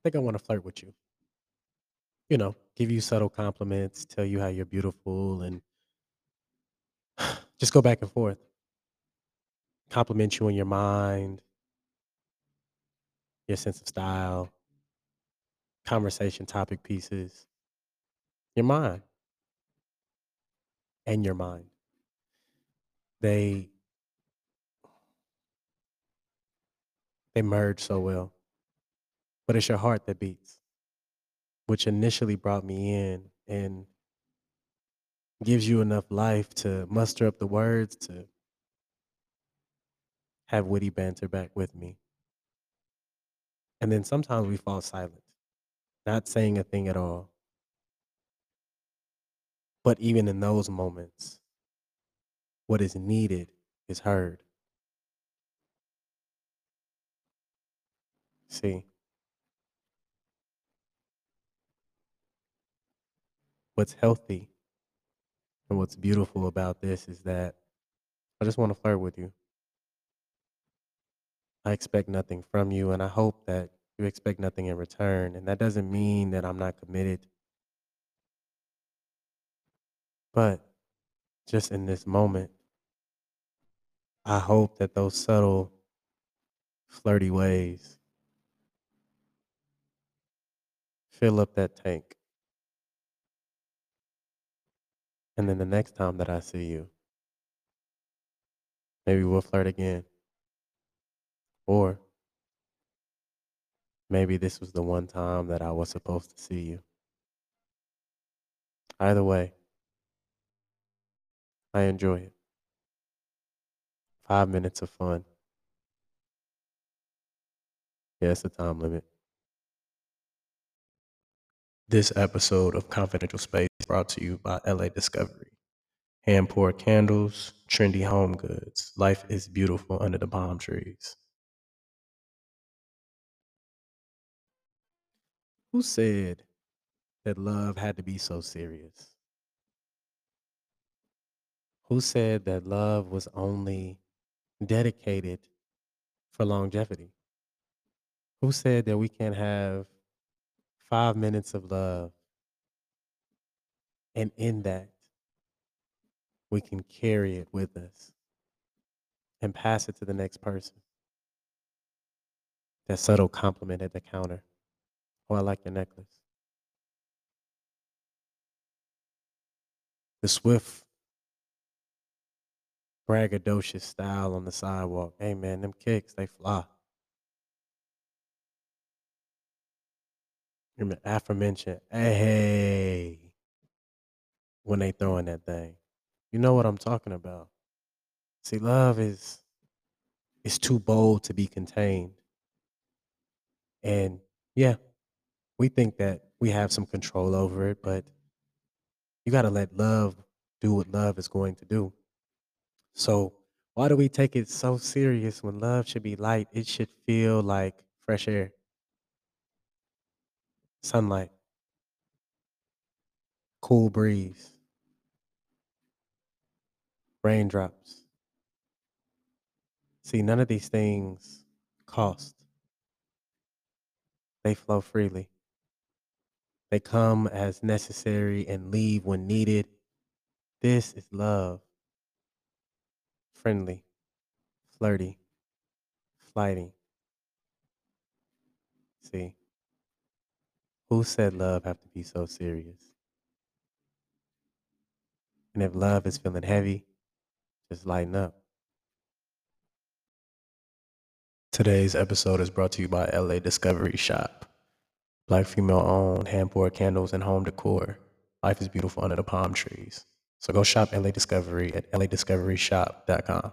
I think I want to flirt with you. You know, give you subtle compliments, tell you how you're beautiful, and just go back and forth. Compliment you on your mind, your sense of style, conversation topic pieces, your mind, and your mind. They they merge so well. But it's your heart that beats, which initially brought me in and gives you enough life to muster up the words to have witty banter back with me. And then sometimes we fall silent, not saying a thing at all. But even in those moments, what is needed is heard. See, what's healthy and what's beautiful about this is that I just want to flirt with you. I expect nothing from you, and I hope that you expect nothing in return. And that doesn't mean that I'm not committed. But just in this moment, I hope that those subtle, flirty ways fill up that tank. And then the next time that I see you, maybe we'll flirt again. Or maybe this was the one time that I was supposed to see you. Either way, I enjoy it. Five minutes of fun. Yeah, it's a time limit. This episode of Confidential Space brought to you by LA Discovery. Hand poured candles, trendy home goods. Life is beautiful under the palm trees. Who said that love had to be so serious? Who said that love was only dedicated for longevity? Who said that we can't have five minutes of love and in that we can carry it with us and pass it to the next person? That subtle compliment at the counter. Oh, I like your necklace. The swift braggadocious style on the sidewalk. Hey man, them kicks, they fly. Remember aforementioned, hey, when they throwing that thing. You know what I'm talking about. See, love is is too bold to be contained. And yeah, we think that we have some control over it, but you got to let love do what love is going to do. So why do we take it so serious when love should be light? It should feel like fresh air, sunlight, cool breeze, raindrops. See, none of these things cost. They flow freely. They come as necessary and leave when needed. This is love friendly, flirty, flighty. See, who said love have to be so serious? And if love is feeling heavy, just lighten up. Today's episode is brought to you by LA Discovery Shop. Black female owned, hand poured candles and home decor. Life is beautiful under the palm trees. So go shop LA Discovery at ladiscoveryshop.com.